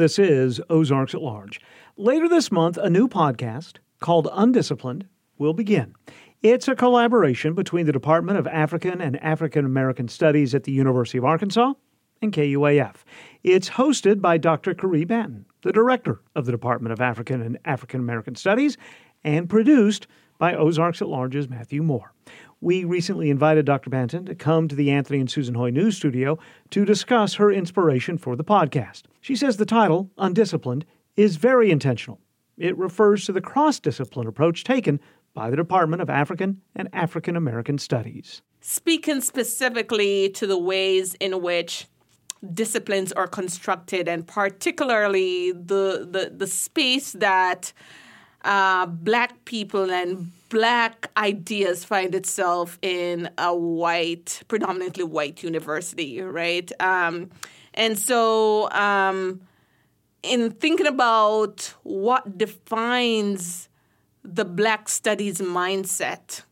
This is Ozarks at Large. Later this month, a new podcast called Undisciplined will begin. It's a collaboration between the Department of African and African American Studies at the University of Arkansas and KUAF. It's hosted by Dr. Caree Banton, the director of the Department of African and African American Studies, and produced by Ozarks at Large's Matthew Moore. We recently invited Dr. Banton to come to the Anthony and Susan Hoy News Studio to discuss her inspiration for the podcast. She says the title, Undisciplined, is very intentional. It refers to the cross discipline approach taken by the Department of African and African American Studies. Speaking specifically to the ways in which disciplines are constructed, and particularly the, the, the space that uh, black people and black ideas find itself in a white, predominantly white university, right? Um, and so, um, in thinking about what defines the black studies mindset,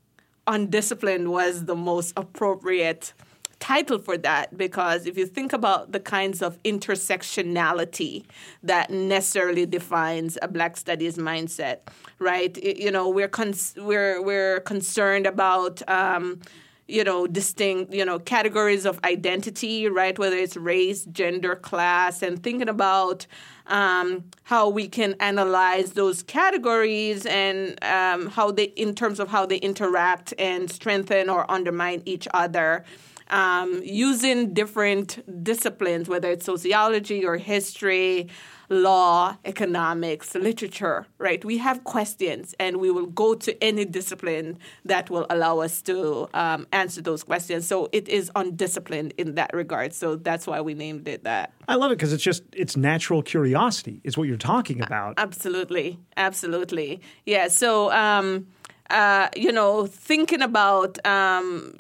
undisciplined was the most appropriate title for that because if you think about the kinds of intersectionality that necessarily defines a black studies mindset right? You know we're cons- we're we're concerned about um, you know distinct you know categories of identity right? Whether it's race gender class and thinking about um, how we can analyze those categories and um, how they in terms of how they interact and strengthen or undermine each other um, using different disciplines, whether it's sociology or history, law, economics, literature, right? We have questions and we will go to any discipline that will allow us to um, answer those questions. So it is undisciplined in that regard. So that's why we named it that. I love it because it's just, it's natural curiosity, is what you're talking about. Absolutely. Absolutely. Yeah. So, um, uh, you know, thinking about um,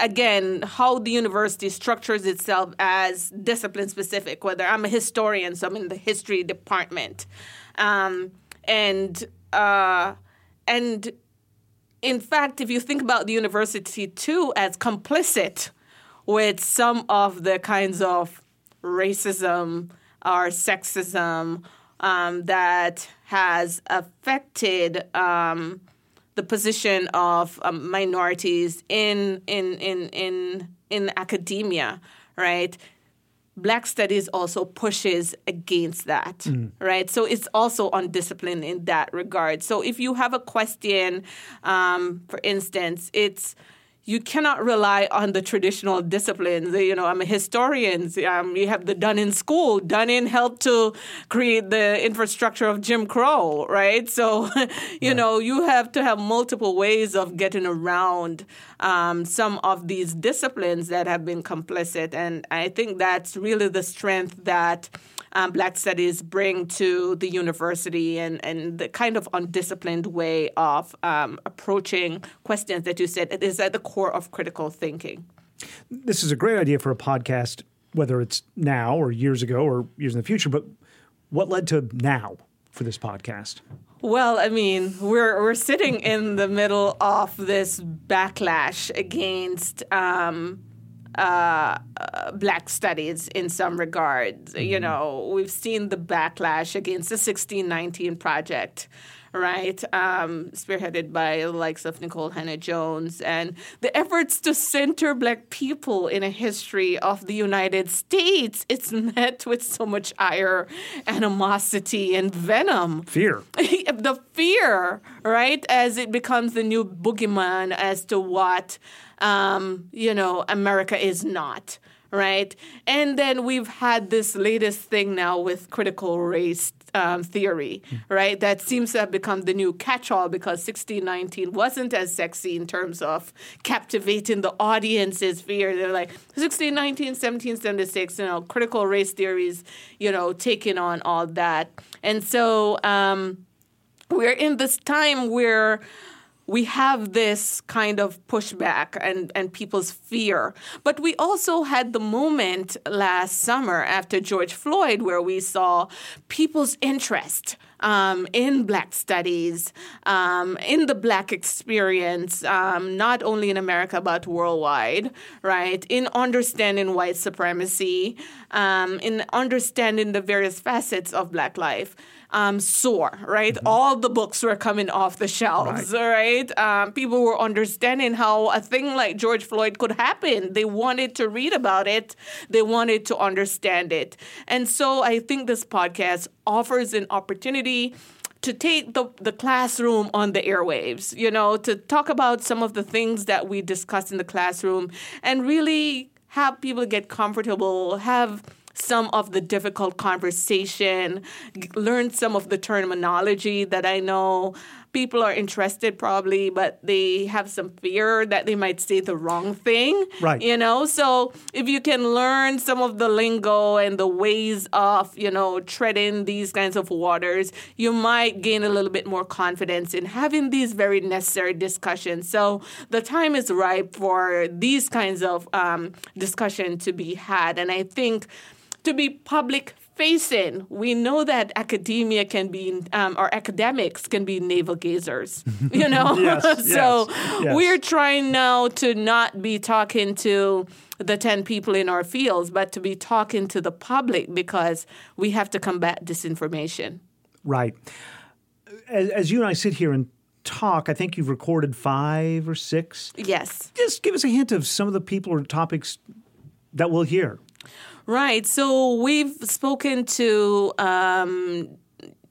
again how the university structures itself as discipline specific whether i'm a historian so i'm in the history department. Um, and uh, and in fact if you think about the university too as complicit with some of the kinds of racism or sexism um, that has affected um, the position of um, minorities in in in in in academia, right? Black studies also pushes against that, mm. right? So it's also undisciplined in that regard. So if you have a question, um, for instance, it's you cannot rely on the traditional disciplines. You know, I'm a historian. Um, you have the Dunning School. Dunning helped to create the infrastructure of Jim Crow, right? So, you right. know, you have to have multiple ways of getting around um, some of these disciplines that have been complicit. And I think that's really the strength that um, Black Studies bring to the university and, and the kind of undisciplined way of um, approaching questions that you said is at the core of critical thinking. This is a great idea for a podcast, whether it's now or years ago or years in the future. But what led to now for this podcast? Well, I mean, we're we're sitting in the middle of this backlash against um, uh, black studies in some regards. Mm-hmm. You know, we've seen the backlash against the 1619 project right? Um, spearheaded by the likes of Nikole Hannah-Jones, and the efforts to center Black people in a history of the United States. It's met with so much ire, animosity, and venom. Fear. the fear, right? As it becomes the new boogeyman as to what um, you know, America is not, right? And then we've had this latest thing now with critical race um, theory, mm. right? That seems to have become the new catch-all because 1619 wasn't as sexy in terms of captivating the audience's fear. They're like 1619, 1776, you know, critical race theories, you know, taking on all that, and so um, we're in this time where we have this kind of pushback and, and people's fear. But we also had the moment last summer after George Floyd where we saw people's interest um, in Black studies, um, in the Black experience, um, not only in America but worldwide, right? In understanding white supremacy, um, in understanding the various facets of Black life um, soar, right? Mm-hmm. All the books were coming off the shelves, right? right? Um, people were understanding how a thing like George Floyd could happen. They wanted to read about it, they wanted to understand it. And so I think this podcast offers an opportunity to take the, the classroom on the airwaves, you know, to talk about some of the things that we discuss in the classroom and really have people get comfortable, have some of the difficult conversation, learn some of the terminology that I know people are interested probably, but they have some fear that they might say the wrong thing. Right. You know, so if you can learn some of the lingo and the ways of, you know, treading these kinds of waters, you might gain a little bit more confidence in having these very necessary discussions. So the time is ripe for these kinds of um, discussion to be had. And I think to be public facing, we know that academia can be, um, or academics can be navel gazers, you know? yes, so yes, yes. we're trying now to not be talking to the 10 people in our fields, but to be talking to the public because we have to combat disinformation. Right. As, as you and I sit here and talk, I think you've recorded five or six. Yes. Just give us a hint of some of the people or topics that we'll hear. Right. So we've spoken to um,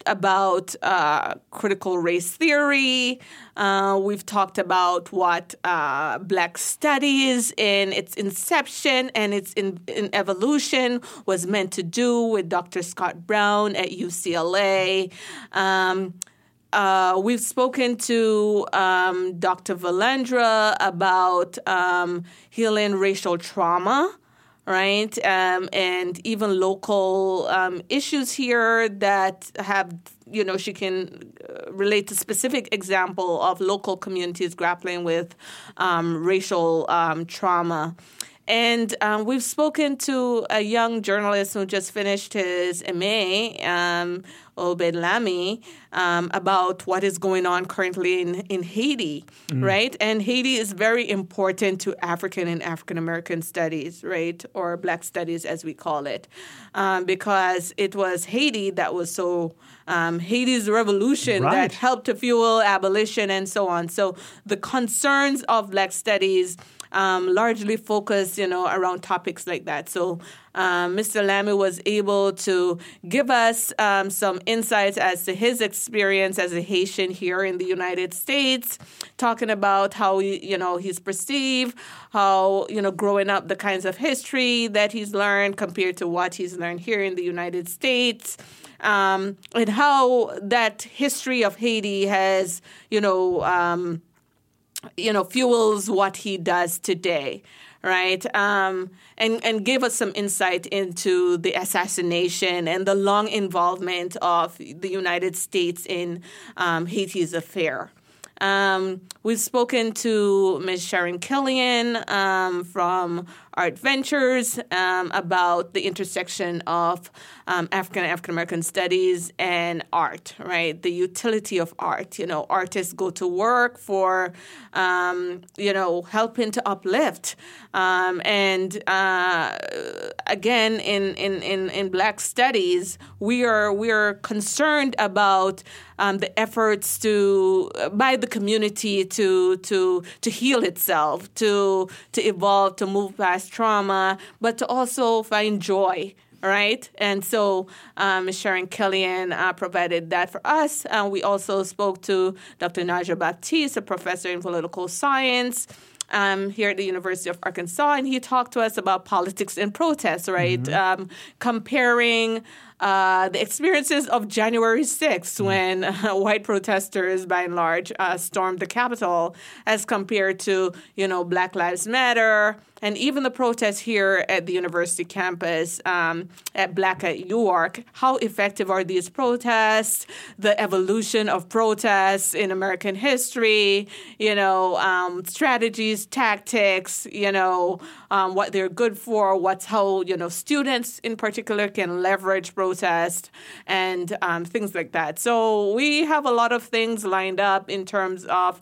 about uh, critical race theory. Uh, we've talked about what uh, Black studies in its inception and its in, in, evolution was meant to do with Dr. Scot Brown at UCLA. Um, uh, we've spoken to um, Dr. Valendra about um, healing racial trauma right? Um, and even local um, issues here that have, you know, she can uh, relate to specific example of local communities grappling with um, racial um, trauma. And um, we've spoken to a young journalist who just finished his MA, um, Obed Lamy, um, about what is going on currently in, in Haiti, mm-hmm. right? And Haiti is very important to African and African American studies, right? Or Black studies, as we call it, um, because it was Haiti that was so. Um, Haiti's revolution right. that helped to fuel abolition and so on. So the concerns of Black studies um, largely focused, you know, around topics like that. So um, Mr. Lamy was able to give us um, some insights as to his experience as a Haitian here in the United States, talking about how he, you know he's perceived, how you know growing up, the kinds of history that he's learned compared to what he's learned here in the United States. Um, and how that history of Haiti has, you know, um, you know, fuels what he does today, right? Um, and and give us some insight into the assassination and the long involvement of the United States in um, Haiti's affair. Um, we've spoken to Ms. Sharon Killian um, from Art Ventures um, about the intersection of um, African African American studies and art, right? The utility of art. You know, artists go to work for, um, you know, helping to uplift. Um, and uh, again, in, in, in, in Black studies, we are, we are concerned about um, the efforts to by the community to to to heal itself, to to evolve, to move past trauma, but to also find joy right? And so um, Sharon Killian uh, provided that for us. Uh, we also spoke to Dr. Najja Baptist, a professor in political science. Um, here at the University of Arkansas, and he talked to us about politics and protests, right? Mm-hmm. Um, comparing uh, the experiences of January 6th, mm. when uh, white protesters, by and large, uh, stormed the Capitol, as compared to, you know, Black Lives Matter, and even the protests here at the university campus um, at Black at York. How effective are these protests? The evolution of protests in American history, you know, um, strategies, tactics, you know, um, what they're good for, what's how, you know, students in particular can leverage protests protest and um, things like that. So we have a lot of things lined up in terms of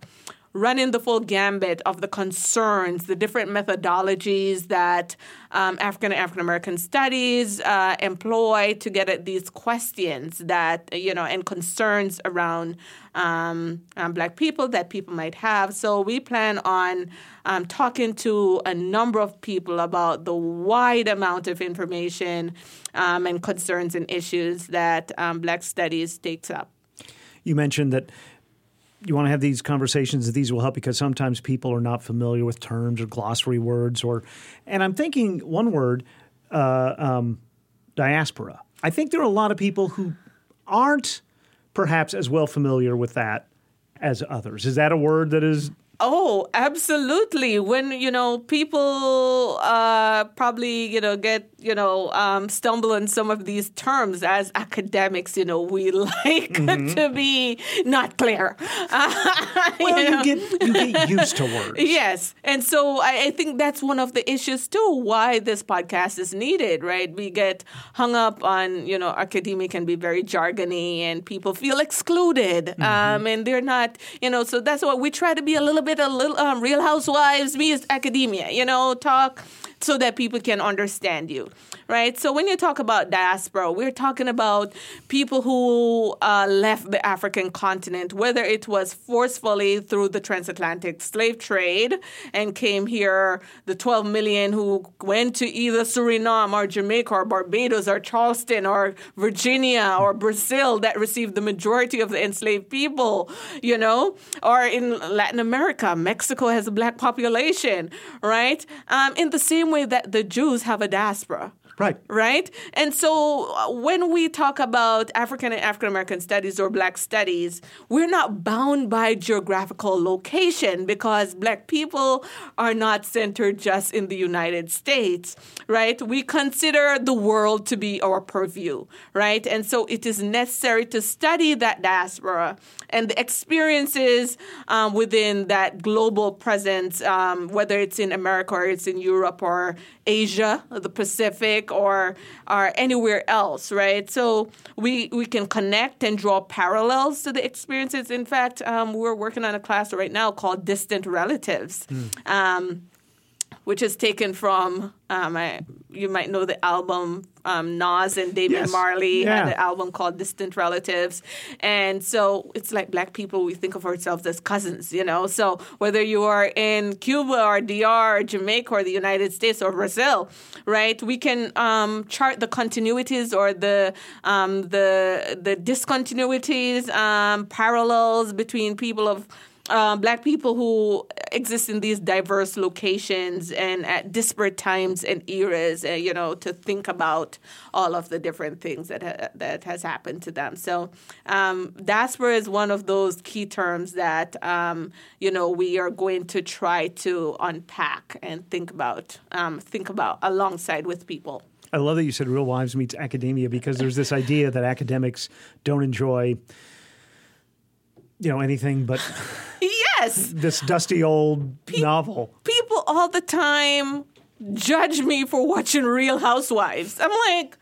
running the full gambit of the concerns, the different methodologies that um, African and African American studies uh, employ to get at these questions that, you know, and concerns around um, um, Black people that people might have. So we plan on um, talking to a number of people about the wide amount of information um, and concerns and issues that um, Black studies takes up. You mentioned that you want to have these conversations that these will help because sometimes people are not familiar with terms or glossary words or and i'm thinking one word uh, um, diaspora. I think there are a lot of people who aren't perhaps as well familiar with that as others. Is that a word that is Oh, absolutely. When you know people uh, probably you know get you know um, stumble on some of these terms as academics, you know we like mm-hmm. to be not clear. well, you, know? you, get you get used to words. Yes, and so I, I think that's one of the issues too. Why this podcast is needed, right? We get hung up on you know academia can be very jargony and people feel excluded, mm-hmm. um, and they're not you know. So that's why we try to be a little bit a little um, Real Housewives meets academia, you know, talk so that people can understand you, right? So when you talk about diaspora, we're talking about people who uh, left the African continent, whether it was forcefully through the transatlantic slave trade and came here, the 12 million who went to either Suriname or Jamaica or Barbados or Charleston or Virginia or Brazil that received the majority of the enslaved people, you know, or in Latin America, Mexico has a black population, right? Um, in the same same way that the Jews have a diaspora. Right. Right? And so uh, when we talk about African and African American studies or black studies, we're not bound by geographical location because black people are not centered just in the United States, right? We consider the world to be our purview, right? And so it is necessary to study that diaspora and the experiences um, within that global presence, um, whether it's in America or it's in Europe or Asia, the Pacific, or or anywhere else, right? So we we can connect and draw parallels to the experiences. In fact, um, we're working on a class right now called Distant Relatives. Mm which is taken from um, I, you might know the album um, Nas and Damian yes. Marley yeah. had an album called Distant Relatives, and so it's like black people we think of ourselves as cousins, you know. So whether you are in Cuba or DR or Jamaica or the United States or Brazil, right, we can um, chart the continuities or the um, the the discontinuities, um, parallels between people of uh, black people who exist in these diverse locations and at disparate times and eras, uh, you know, to think about all of the different things that ha- that has happened to them. So, um, diaspora is one of those key terms that um, you know we are going to try to unpack and think about, um, think about alongside with people. I love that you said Real Wives meets academia because there's this idea that academics don't enjoy you know anything but yes. this dusty old Pe- novel. people all the time judge me for watching real housewives. I'm like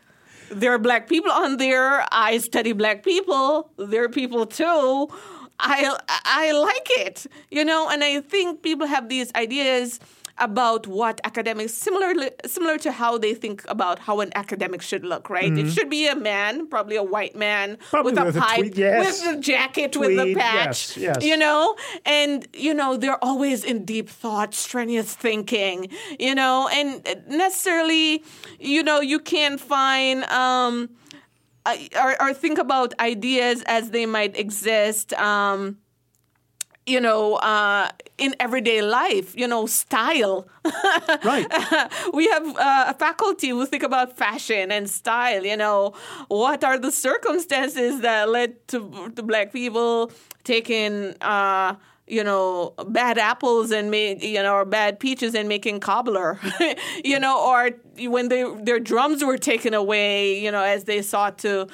there are black people on there. I study black people. There are people too. I i like it you know? And i think people have these ideas about what academics similarly similar to how they think about how an academic should look, right? Mm-hmm. It should be a man, probably a white man probably with, with a pipe, tweed, yes. with a jacket, tweed, with a patch, yes, yes. you know, and you know they're always in deep thought, strenuous thinking, you know, and necessarily, you know, you can't find. Um, or, or think about ideas as they might exist. Um, you know, uh, in everyday life, you know, style. right. we have uh, a faculty who think about fashion and style. You know, what are the circumstances that led to, to black people taking, uh, you know, bad apples and make, you know, or bad peaches and making cobbler, you know, or when they, their drums were taken away, you know, as they sought to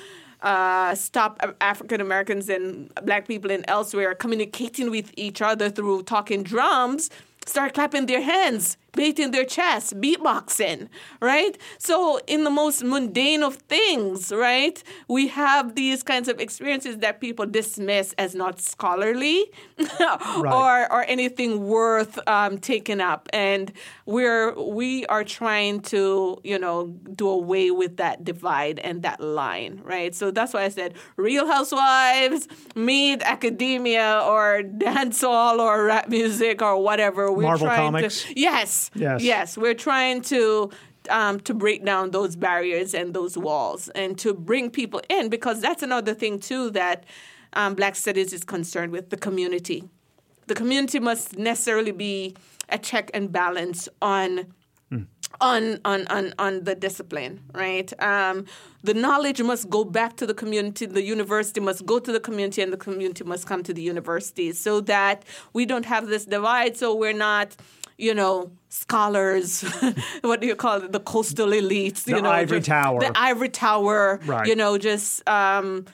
uh, stop African Americans and black people and elsewhere communicating with each other through talking drums start clapping their hands beating their chest, beatboxing, right? So, in the most mundane of things, right, we have these kinds of experiences that people dismiss as not scholarly or, or anything worth um, taking up. And we're, we are trying to, you know, do away with that divide and that line, right? So, that's why I said Real Housewives, meet academia or dancehall or rap music or whatever. We're Marvel trying Comics. To, yes Yes. Yes. We're trying to um, to break down those barriers and those walls and to bring people in because that's another thing too that um, Black Studies is concerned with the community. The community must necessarily be a check and balance on on, on, on, on the discipline, right? Um, the knowledge must go back to the community, the university must go to the community, and the community must come to the university so that we don't have this divide, so we're not you know, scholars, what do you call it, the coastal elites, the you know, ivory just, tower, the ivory tower, right. you know, just um,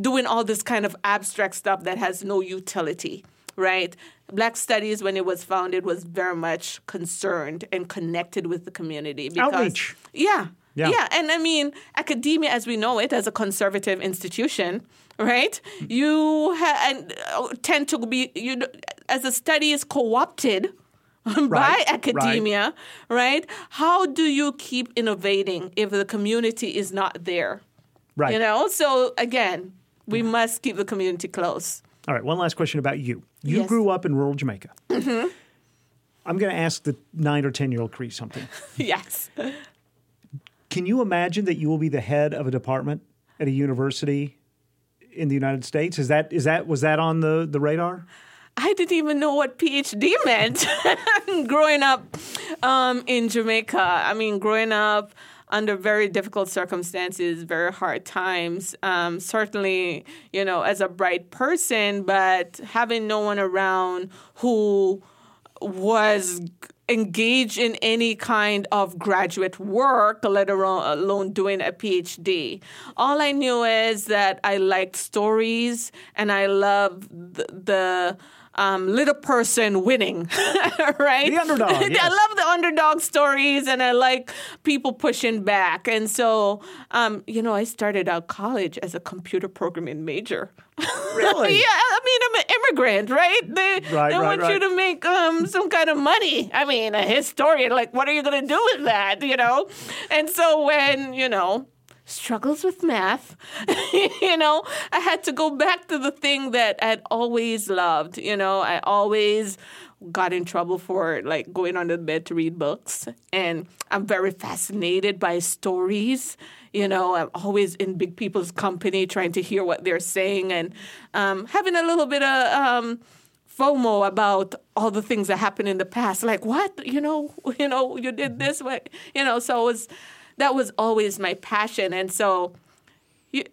doing all this kind of abstract stuff that has no utility, right? Black Studies, when it was founded, was very much concerned and connected with the community. Because, Outreach. Yeah. Yeah. yeah, and I mean, academia, as we know it, as a conservative institution, right? You ha- and, uh, tend to be you as a study is co-opted by right, academia, right. right. How do you keep innovating if the community is not there? Right. You know, so again, we yeah. must keep the community close. All right, one last question about you. You yes. grew up in rural Jamaica. Mm-hmm. I'm going to ask the nine or 10 year old Caree something. yes. Can you imagine that you will be the head of a department at a university in the United States? Is that is that was that on the, the radar? I didn't even know what PhD meant growing up um, in Jamaica. I mean, growing up under very difficult circumstances, very hard times. Um, certainly, you know, as a bright person, but having no one around who was engaged in any kind of graduate work, let alone doing a PhD. All I knew is that I liked stories and I loved the, the um, little person winning, right? The underdog. Yes. I love the underdog stories, and I like people pushing back. And so, um, you know, I started out college as a computer programming major. Really? yeah. I mean, I'm an immigrant, right? They, right, they right, want right. you to make um, some kind of money. I mean, a historian, like, what are you going to do with that? You know? And so when you know struggles with math. you know, I had to go back to the thing that I'd always loved. You know, I always got in trouble for like going under the bed to read books. And I'm very fascinated by stories. You know, I'm always in big people's company trying to hear what they're saying and um, having a little bit of. Um, FOMO about all the things that happened in the past. Like what? You know, you know, you did this way. You know, so it was that was always my passion. And so you,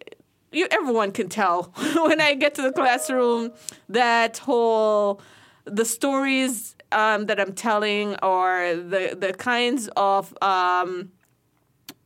you everyone can tell when I get to the classroom that whole the stories um, that I'm telling or the the kinds of um,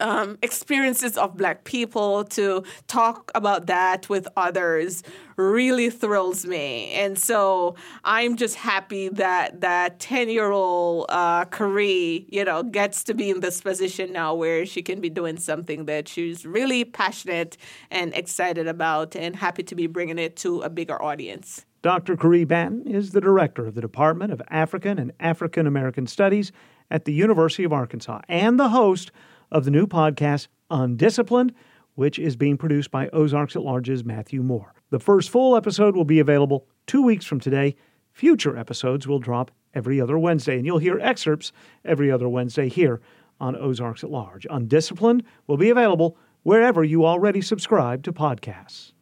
um, experiences of Black people to talk about that with others really thrills me, and so I'm just happy that that ten year old uh, Caree, you know, gets to be in this position now where she can be doing something that she's really passionate and excited about, and happy to be bringing it to a bigger audience. Dr. Caree Banton is the director of the Department of African and African American Studies at the University of Arkansas and the host of the new podcast, Undisciplined, which is being produced by Ozarks at Large's Matthew Moore. The first full episode will be available two weeks from today. Future episodes will drop every other Wednesday, and you'll hear excerpts every other Wednesday here on Ozarks at Large. Undisciplined will be available wherever you already subscribe to podcasts.